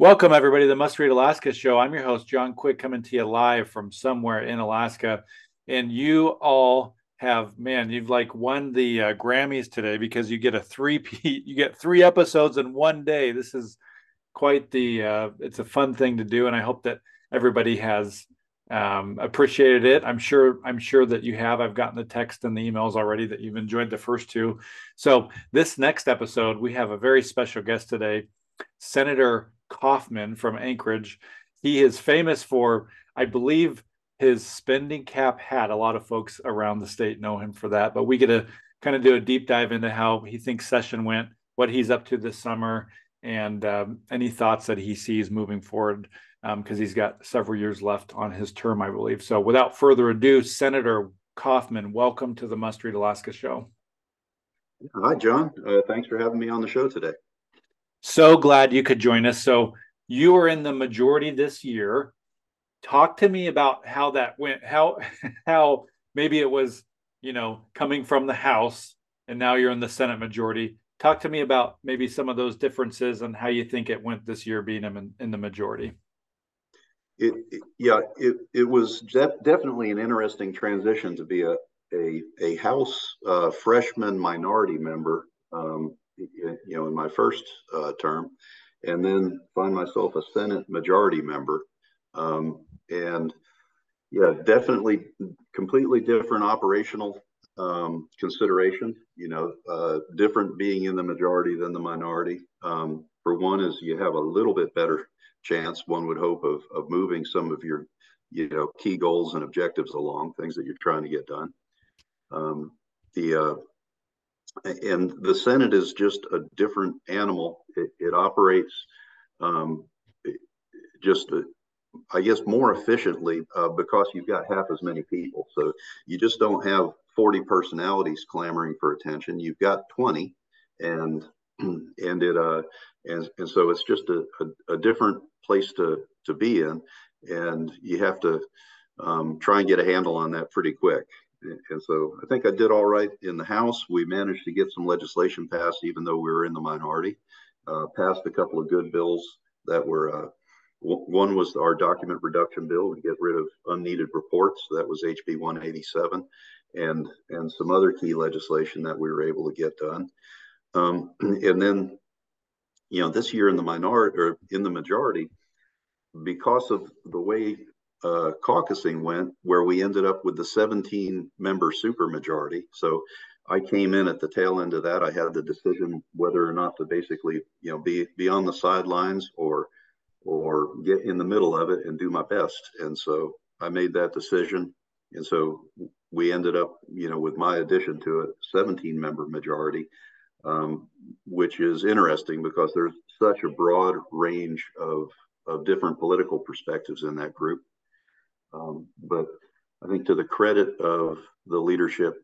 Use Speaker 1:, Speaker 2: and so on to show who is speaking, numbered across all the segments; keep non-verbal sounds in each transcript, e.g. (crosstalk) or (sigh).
Speaker 1: Welcome, everybody, to the Must Read Alaska show. I'm your host, John Quick, coming to you live from somewhere in Alaska. And you all have, man, you've like won the uh, Grammys today because you get a three (laughs) you get three episodes in one day. This is quite the uh, it's a fun thing to do and i hope that everybody has um, appreciated it i'm sure i'm sure that you have i've gotten the text and the emails already that you've enjoyed the first two so this next episode we have a very special guest today senator kaufman from anchorage he is famous for i believe his spending cap hat a lot of folks around the state know him for that but we get to kind of do a deep dive into how he thinks session went what he's up to this summer and um, any thoughts that he sees moving forward because um, he's got several years left on his term, I believe. So, without further ado, Senator Kaufman, welcome to the Must Read Alaska show.
Speaker 2: Hi, John. Uh, thanks for having me on the show today.
Speaker 1: So glad you could join us. So, you were in the majority this year. Talk to me about how that went. How (laughs) how maybe it was, you know, coming from the House and now you're in the Senate majority talk to me about maybe some of those differences and how you think it went this year being in, in the majority
Speaker 2: it, it, yeah it, it was de- definitely an interesting transition to be a a, a house uh, freshman minority member um, you know in my first uh, term and then find myself a senate majority member um, and yeah definitely completely different operational um, consideration. You know, uh, different being in the majority than the minority. Um, for one, is you have a little bit better chance, one would hope, of of moving some of your, you know, key goals and objectives along, things that you're trying to get done. Um, the uh, and the Senate is just a different animal. It, it operates um, just uh, I guess more efficiently uh, because you've got half as many people. So you just don't have 40 personalities clamoring for attention. You've got 20, and (clears throat) and it uh and and so it's just a, a, a different place to to be in, and you have to um, try and get a handle on that pretty quick. And so I think I did all right in the House. We managed to get some legislation passed, even though we were in the minority. Uh, passed a couple of good bills that were. Uh, one was our document reduction bill to get rid of unneeded reports. That was HB 187 and and some other key legislation that we were able to get done. Um, (clears throat) and then, you know, this year in the minority or in the majority, because of the way uh, caucusing went, where we ended up with the 17 member supermajority. So I came in at the tail end of that. I had the decision whether or not to basically, you know, be be on the sidelines or or get in the middle of it and do my best. And so I made that decision. And so we ended up, you know, with my addition to it, 17 member majority, um, which is interesting because there's such a broad range of, of different political perspectives in that group. Um, but I think to the credit of the leadership,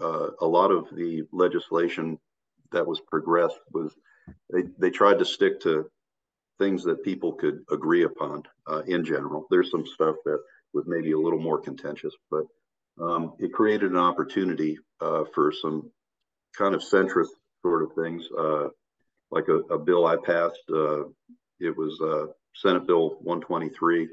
Speaker 2: uh, a lot of the legislation that was progressed was they, they tried to stick to things that people could agree upon uh, in general. There's some stuff that was maybe a little more contentious, but um, it created an opportunity uh, for some kind of centrist sort of things, uh, like a, a, bill I passed. Uh, it was uh, Senate Bill 123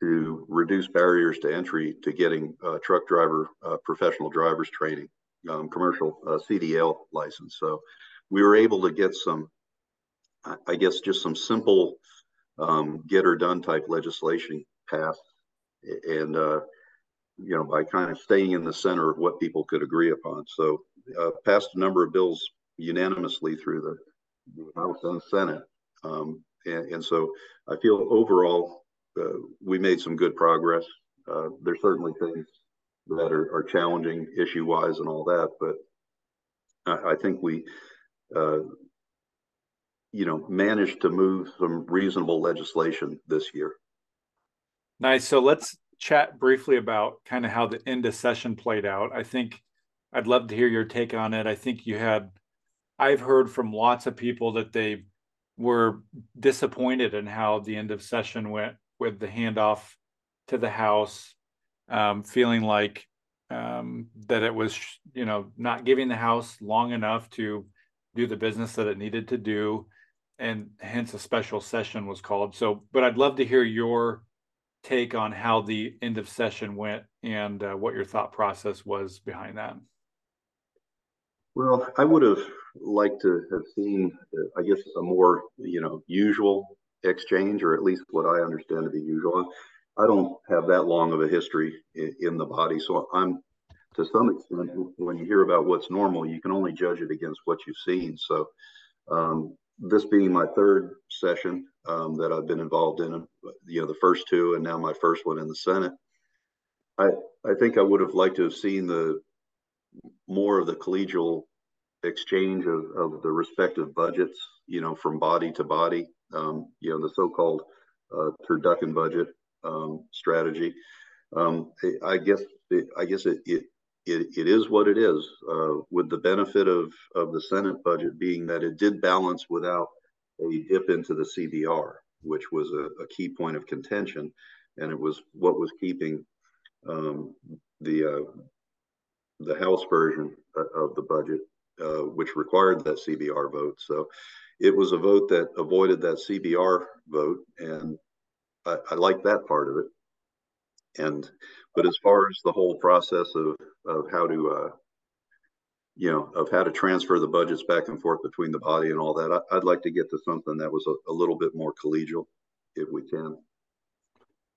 Speaker 2: to reduce barriers to entry to getting uh, truck driver uh, professional drivers training, um, commercial CDL license. So we were able to get some, I guess, just some simple um, get or done type legislation passed, and you know, by kind of staying in the center of what people could agree upon. So, uh, passed a number of bills unanimously through the House and Senate. Um, and, and, so I feel overall uh, we made some good progress. Uh, there's certainly things that are, are challenging issue wise and all that, but I, I think we, uh, you know, managed to move some reasonable legislation this year.
Speaker 1: Nice. So let's chat briefly about kind of how the end of session played out. I think I'd love to hear your take on it. I think you had, I've heard from lots of people that they were disappointed in how the end of session went with the handoff to the House, um, feeling like um, that it was, you know, not giving the House long enough to do the business that it needed to do, and hence a special session was called. So, but I'd love to hear your take on how the end of session went and uh, what your thought process was behind that.
Speaker 2: Well, I would have liked to have seen, uh, I guess, a more, you know, usual exchange, or at least what I understand to be usual. I don't have that long of a history in, the body, so I'm to some extent when you hear about what's normal, you can only judge it against what you've seen. So, um, this being my third session um, that I've been involved in, you know, the first two, and now my first one in the Senate. I I think I would have liked to have seen the more of the collegial exchange of, of the respective budgets, you know, from body to body, um, you know, the so-called uh, turducken budget um, strategy. Um, I guess I guess it, it it, it is what it is. Uh, with the benefit of of the Senate budget being that it did balance without a dip into the CBR, which was a, a key point of contention, and it was what was keeping um, the uh, the House version of the budget, uh, which required that CBR vote. So it was a vote that avoided that CBR vote, and I, I like that part of it. And but as far as the whole process of of how to uh, you know of how to transfer the budgets back and forth between the body and all that, I, would like to get to something that was a, a little bit more collegial, if we can.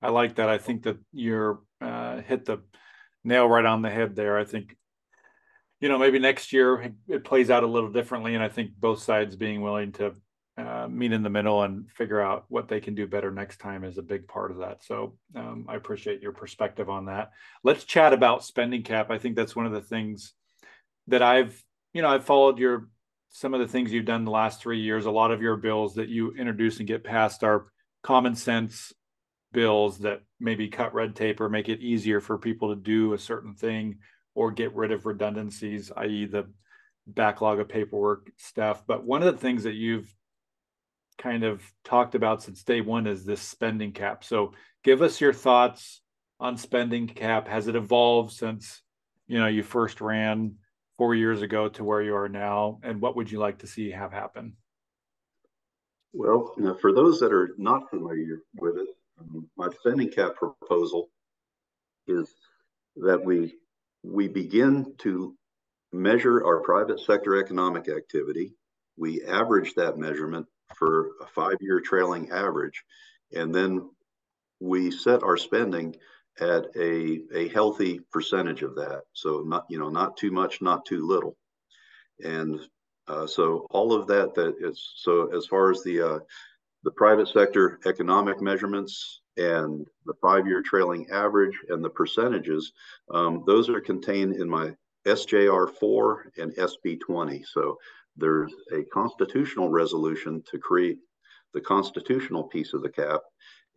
Speaker 1: I like that. I think that you're uh, hit the nail right on the head there. I think, you know, maybe next year it plays out a little differently, and I think both sides being willing to uh, meet in the middle and figure out what they can do better next time is a big part of that. So um, I appreciate your perspective on that. Let's chat about spending cap. I think that's one of the things that I've, you know, I've followed your some of the things you've done the last three years. A lot of your bills that you introduce and get passed are common sense bills that maybe cut red tape or make it easier for people to do a certain thing or get rid of redundancies, i.e., the backlog of paperwork stuff. But one of the things that you've kind of talked about since day one is this spending cap. So give us your thoughts on spending cap. Has it evolved since you know you first ran four years ago to where you are now, and what would you like to see have happen?
Speaker 2: Well, for those that are not familiar with it, um, my spending cap proposal is that we we begin to measure our private sector economic activity. We average that measurement for a five-year trailing average, and then we set our spending at a, a healthy percentage of that. So not you know not too much, not too little, and uh, so all of that that is so as far as the uh, the private sector economic measurements and the five-year trailing average and the percentages, um, those are contained in my SJR4 and SB20. So there's a constitutional resolution to create the constitutional piece of the cap.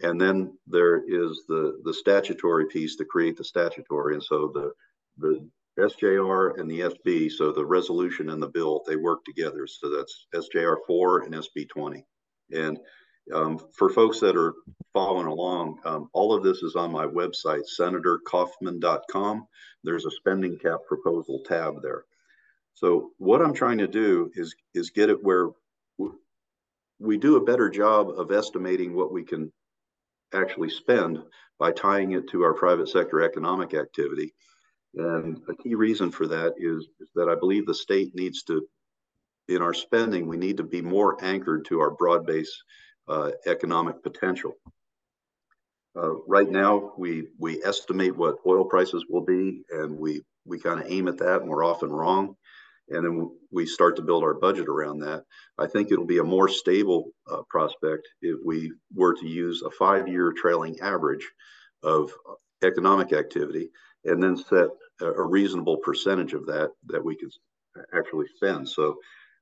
Speaker 2: And then there is the the statutory piece to create the statutory. And so the the SJR and the SB so the resolution and the bill they work together. So that's SJR 4 and SB 20 and um, for folks that are following along, um, all of this is on my website, senatorkaufman.com. There's a spending cap proposal tab there. So what I'm trying to do is is get it where we do a better job of estimating what we can actually spend by tying it to our private sector economic activity. And a key reason for that is, is that I believe the state needs to, in our spending, we need to be more anchored to our broad base uh, economic potential. Uh, right now, we we estimate what oil prices will be, and we we kind of aim at that, and we're often wrong and then we start to build our budget around that. I think it'll be a more stable uh, prospect if we were to use a five-year trailing average of economic activity and then set a, reasonable percentage of that that we could actually spend. So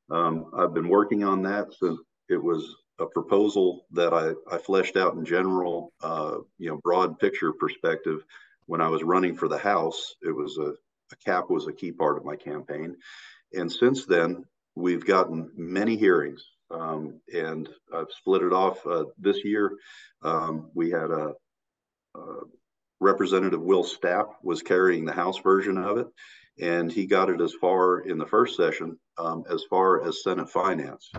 Speaker 2: um, I've been working on that since it was a proposal that I, I fleshed out in general, uh, you know, broad picture perspective. When I was running for the House, it was a, a cap was a key part of my campaign. And since then, we've gotten many hearings um, and I've split it off uh, this year. Um, we had a, a, Representative Will Stapp was carrying the House version of it, and he got it as far in the first session um, as far as Senate Finance.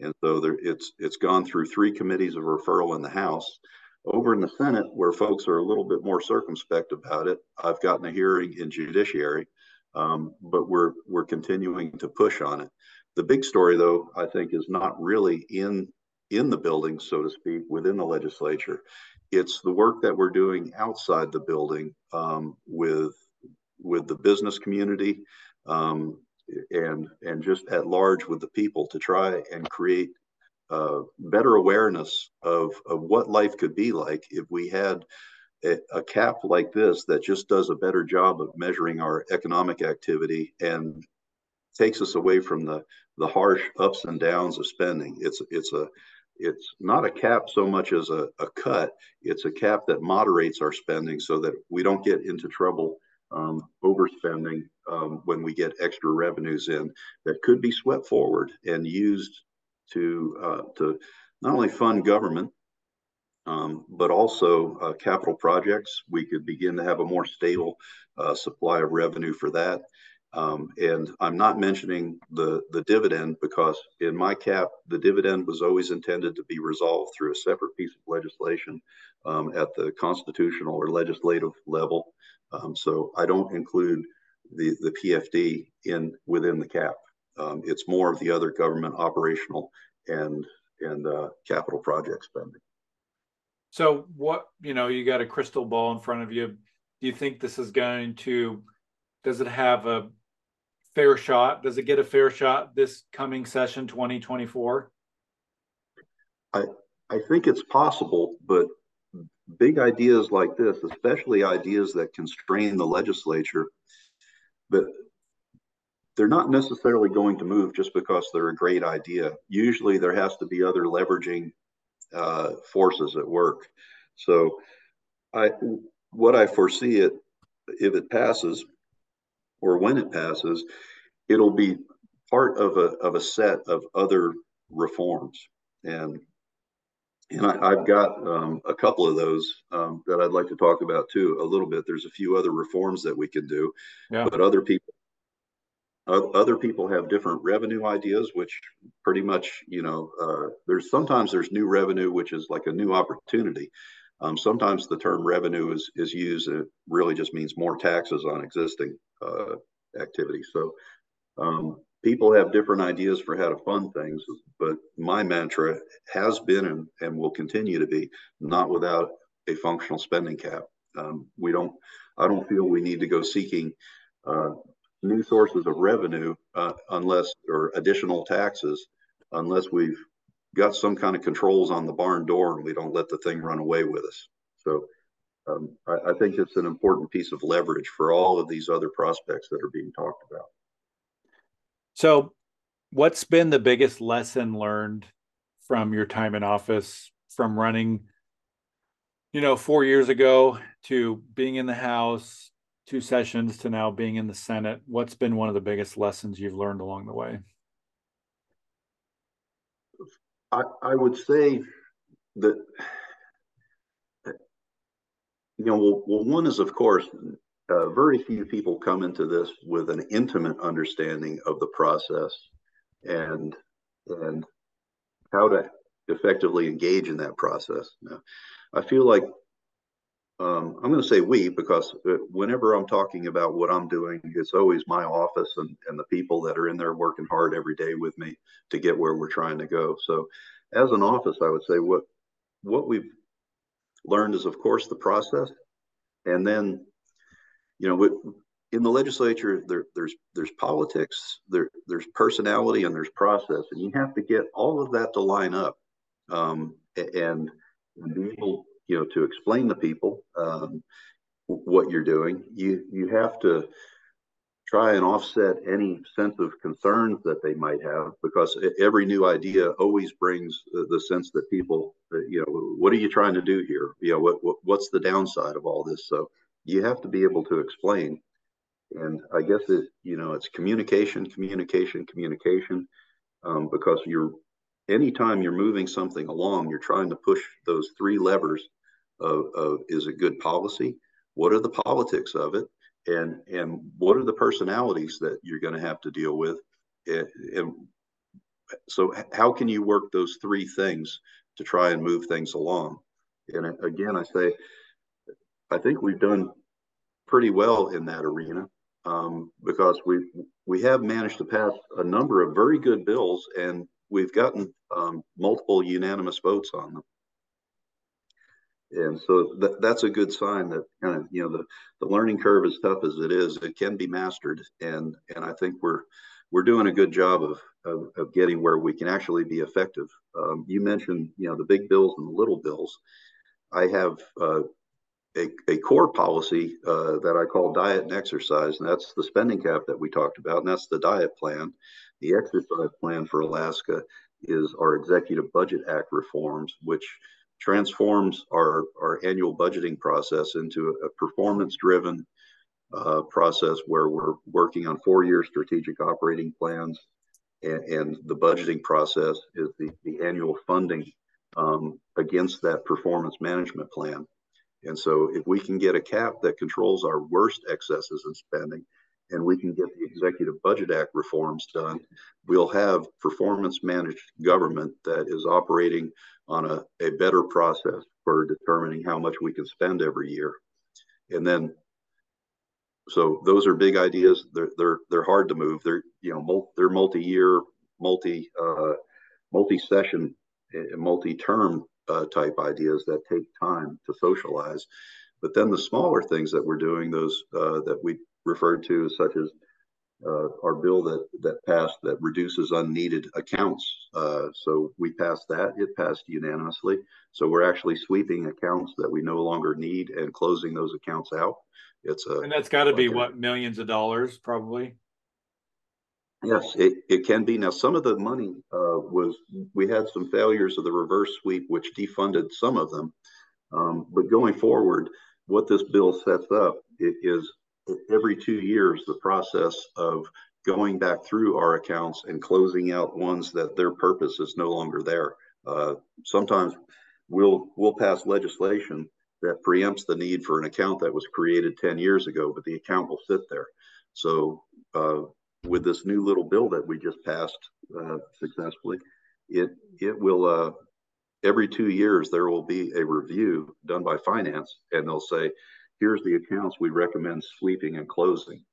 Speaker 2: And so there, it's it's gone through three committees of referral in the House. Over in the Senate, where folks are a little bit more circumspect about it, I've gotten a hearing in Judiciary, um, but we're we're continuing to push on it. The big story, though, I think, is not really in in the building, so to speak, within the legislature. It's the work that we're doing outside the building um, with with the business community um, and and just at large with the people to try and create uh, better awareness of of what life could be like if we had a, a, cap like this that just does a better job of measuring our economic activity and takes us away from the the harsh ups and downs of spending. It's it's a it's not a cap so much as a, a cut. It's a cap that moderates our spending so that we don't get into trouble um, overspending um, when we get extra revenues in that could be swept forward and used to uh, to not only fund government um, but also uh, capital projects. We could begin to have a more stable uh, supply of revenue for that. Um, and I'm not mentioning the, the dividend because in my cap, the dividend was always intended to be resolved through a separate piece of legislation um, at the constitutional or legislative level. Um, so I don't include the, the PFD in within the cap. Um, it's more of the other government operational and and uh, capital project spending.
Speaker 1: So what you know, you got a crystal ball in front of you. Do you think this is going to? Does it have a fair shot? Does it get a fair shot this coming session 2024?
Speaker 2: I I think it's possible, but big ideas like this, especially ideas that constrain the legislature, but they're not necessarily going to move just because they're a great idea. Usually there has to be other leveraging uh, forces at work. So I what I foresee it if it passes or when it passes, it'll be part of a, of a set of other reforms. And and I, have got um, a couple of those um, that I'd like to talk about too a little bit. There's a few other reforms that we can do, yeah. but other people other people have different revenue ideas, which pretty much you know uh, there's sometimes there's new revenue, which is like a new opportunity. Um, sometimes the term revenue is is used and it really just means more taxes on existing uh, activity. So um, people have different ideas for how to fund things, but my mantra has been and, and will continue to be not without a functional spending cap. Um, we don't, I don't feel we need to go seeking uh, new sources of revenue uh, unless, or additional taxes, unless we've got some kind of controls on the barn door and we don't let the thing run away with us. So um, I, I think it's an important piece of leverage for all of these other prospects that are being talked about.
Speaker 1: So, what's been the biggest lesson learned from your time in office, from running, you know, four years ago to being in the House, two sessions to now being in the Senate? What's been one of the biggest lessons you've learned along the way?
Speaker 2: I, I would say that, you know, well, well, one is, of course, uh, very few people come into this with an intimate understanding of the process and and how to effectively engage in that process. Now, I feel like um, I'm going to say we because uh, whenever I'm talking about what I'm doing, it's always my office and, and the people that are in there working hard every day with me to get where we're trying to go. So, as an office, I would say what what we've learned is, of course, the process, and then you know, in the legislature, there, there's there's politics, there there's personality, and there's process, and you have to get all of that to line up, um, and, be able, you know, to explain to people um, what you're doing. You you have to try and offset any sense of concerns that they might have because every new idea always brings the sense that people you know what are you trying to do here? You know what, what what's the downside of all this? So you have to be able to explain. And i guess it you know it's communication communication communication um, because you're anytime you're moving something along you're trying to push those three levers of, of is it good policy? What are the politics of it and and what are the personalities that you're going to have to deal with? And, so how can you work those three things to try and move things along? And again i say i think we've done pretty well in that arena um, because we we have managed to pass a number of very good bills and we've gotten um, multiple unanimous votes on them and so that, that's a good sign that kind of you know the, the learning curve as tough as it is it can be mastered. And and i think we're we're doing a good job of of, of getting where we can actually be effective. Um, you mentioned you know the big bills and the little bills. I have uh, a, a core policy uh, that i call diet and exercise and that's the spending cap that we talked about and that's the diet plan. The exercise plan for alaska is our executive budget act reforms which transforms our, our annual budgeting process into a performance driven uh, process where we're working on four year strategic operating plans. And, and, the budgeting process is the, the annual funding um, against that performance management plan. And so, if we can get a cap that controls our worst excesses in spending, and we can get the Executive Budget Act reforms done, we'll have performance managed government that is operating on a, a better process for determining how much we can spend every year. And then, so those are big ideas. They're they're they're hard to move. They're you know they're multi-year, multi uh, multi-session, eh, multi-term uh, type ideas that take time to socialize. But then the smaller things that we're doing, those uh, that we referred to, such as uh, our bill that that passed that reduces unneeded accounts. Uh, so we passed that; it passed unanimously. So we're actually sweeping accounts that we no longer need and closing those accounts out. It's a
Speaker 1: and that's got to be what millions of dollars, probably.
Speaker 2: Yes, it, it can be. Now, some of the money uh, was we had some failures of the reverse sweep, which defunded some of them. Um, but going forward, what this bill sets up it is every two years the process of going back through our accounts and closing out ones that their purpose is no longer there. Uh, sometimes we'll we'll pass legislation that preempts the need for an account that was created 10 years ago, but the account will sit there. So uh, with this new little bill that we just passed uh, successfully, it it will uh, every two years there will be a review done by finance, and they'll say here's the accounts we recommend sweeping and closing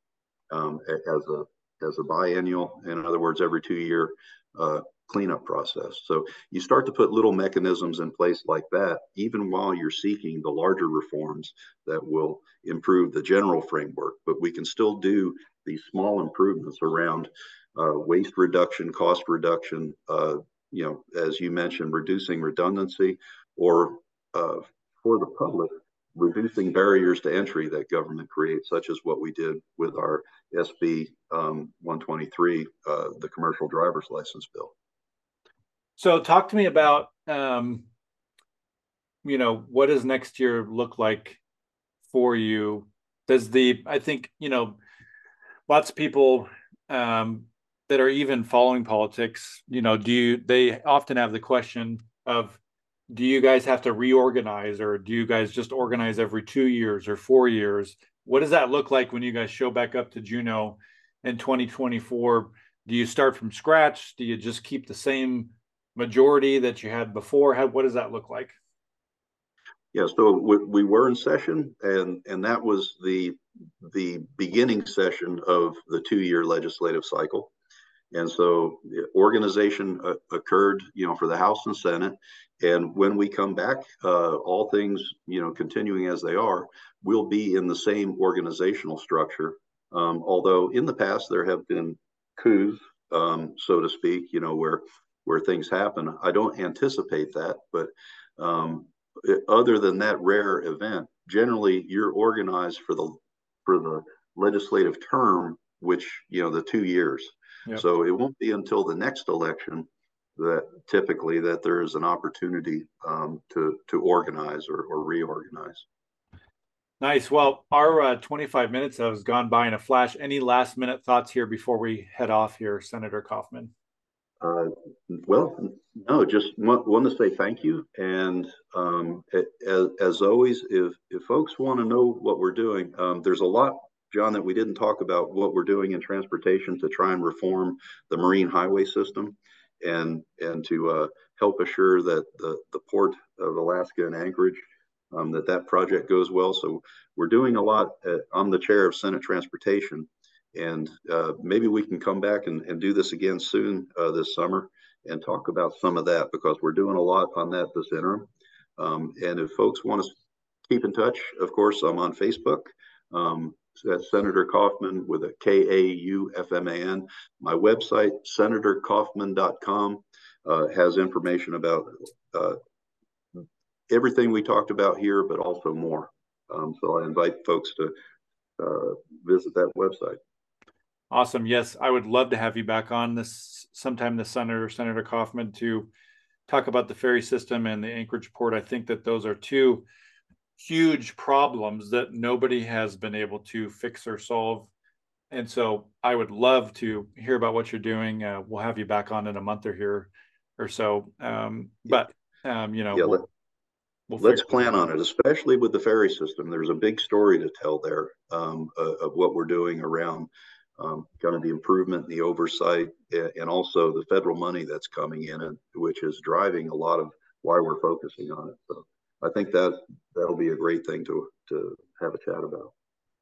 Speaker 2: um, as a as a biennial. In other words, every two year uh, cleanup process. So you start to put little mechanisms in place like that, even while you're seeking the larger reforms that will improve the general framework. But we can still do these small improvements around uh, waste reduction, cost reduction. Uh, you know, as you mentioned, reducing redundancy, or uh, for the public, reducing barriers to entry that government creates, such as what we did with our SB um, 123, uh, the commercial driver's license bill.
Speaker 1: So, talk to me about, um, you know, what does next year look like for you? Does the, I think, you know, lots of people um, that are even following politics, you know, do you, they often have the question of, do you guys have to reorganize or do you guys just organize every two years or four years? What does that look like when you guys show back up to Juneau in 2024? Do you start from scratch? Do you just keep the same majority that you had before? How, what does that look like?
Speaker 2: Yeah, so we, we were in session, and and that was the the beginning session of the two year legislative cycle. And so organization uh, occurred, you know, for the House and Senate. And when we come back, uh, all things, you know, continuing as they are, will be in the same organizational structure. Um, although in the past there have been coups, um, so to speak, you know, where where things happen. I don't anticipate that, but um, other than that rare event, generally you're organized for the for the legislative term which you know the two years. Yep. So it won't be until the next election that typically that there is an opportunity um, to to organize or, or reorganize.
Speaker 1: Nice. Well, our uh, 25 minutes has gone by in a flash. Any last minute thoughts here before we head off here, Senator Kaufman?
Speaker 2: Uh, well, no, just want, want to say thank you. And um, as, as, always, if, if folks want to know what we're doing, um, there's a lot, John, that we didn't talk about what we're doing in transportation to try and reform the marine highway system and, and to uh, help assure that the, the port of Alaska and Anchorage, um, that that project goes well. So we're doing a lot. At, I'm the chair of Senate Transportation and uh, maybe we can come back and, and do this again soon uh, this summer and talk about some of that because we're doing a lot on that this interim. Um, and if folks want to keep in touch, of course, I'm on Facebook. Um, Senator Kaufman with a K A U F M A N. My website, senatorkaufman.com, uh, has information about uh, everything we talked about here, but also more. Um, so I invite folks to uh, visit that website.
Speaker 1: Awesome. Yes, I would love to have you back on this sometime this Senator Senator Kaufman to talk about the ferry system and the Anchorage port. I think that those are two huge problems that nobody has been able to fix or solve. And so I would love to hear about what you're doing. Uh, we'll have you back on in a month or here or so. Um, but um, you know,
Speaker 2: yeah, we'll, we'll let's plan on it, especially with the ferry system. There's a big story to tell there um, uh, of what we're doing around um, kind of the improvement, the oversight, and also the federal money that's coming in, and which is driving a lot of why we're focusing on it. So I think that that'll be a great thing to to have a chat about.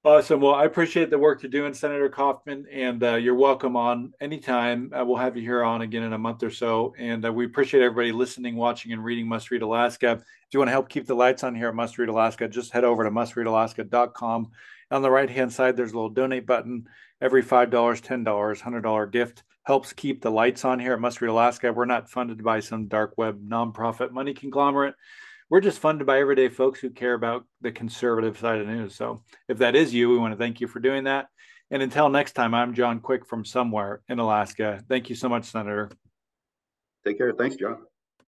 Speaker 1: Awesome. Well, I appreciate the work you're doing, Senator Kaufman, and uh, you're welcome on anytime. Uh, we'll have you here on again in a month or so. And uh, we appreciate everybody listening, watching, and reading Must Read Alaska. If you want to help keep the lights on here at Must Read Alaska, just head over to mustreadalaska.com. On the right hand side, there's a little donate button. Every $5, $10, $100 gift helps keep the lights on here at Must Read Alaska. We're not funded by some dark web nonprofit money conglomerate we're just funded by everyday folks who care about the conservative side of news. So if that is you, we want to thank you for doing that. And until next time, I'm John Quick from somewhere in Alaska. Thank you so much, Senator.
Speaker 2: Take care. Thanks, John.